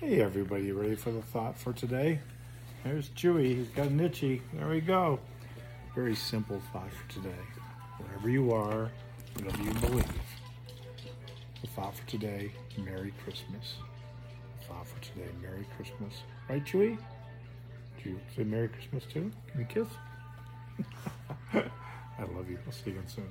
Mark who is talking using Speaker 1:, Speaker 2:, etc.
Speaker 1: Hey, everybody, ready for the thought for today? There's Chewy. He's got an itchy. There we go. Very simple thought for today. Wherever you are, whatever you believe. The thought for today Merry Christmas. The thought for today Merry Christmas. Right, Chewy? Did you say Merry Christmas too? Can we kiss? I love you. I'll see you again soon.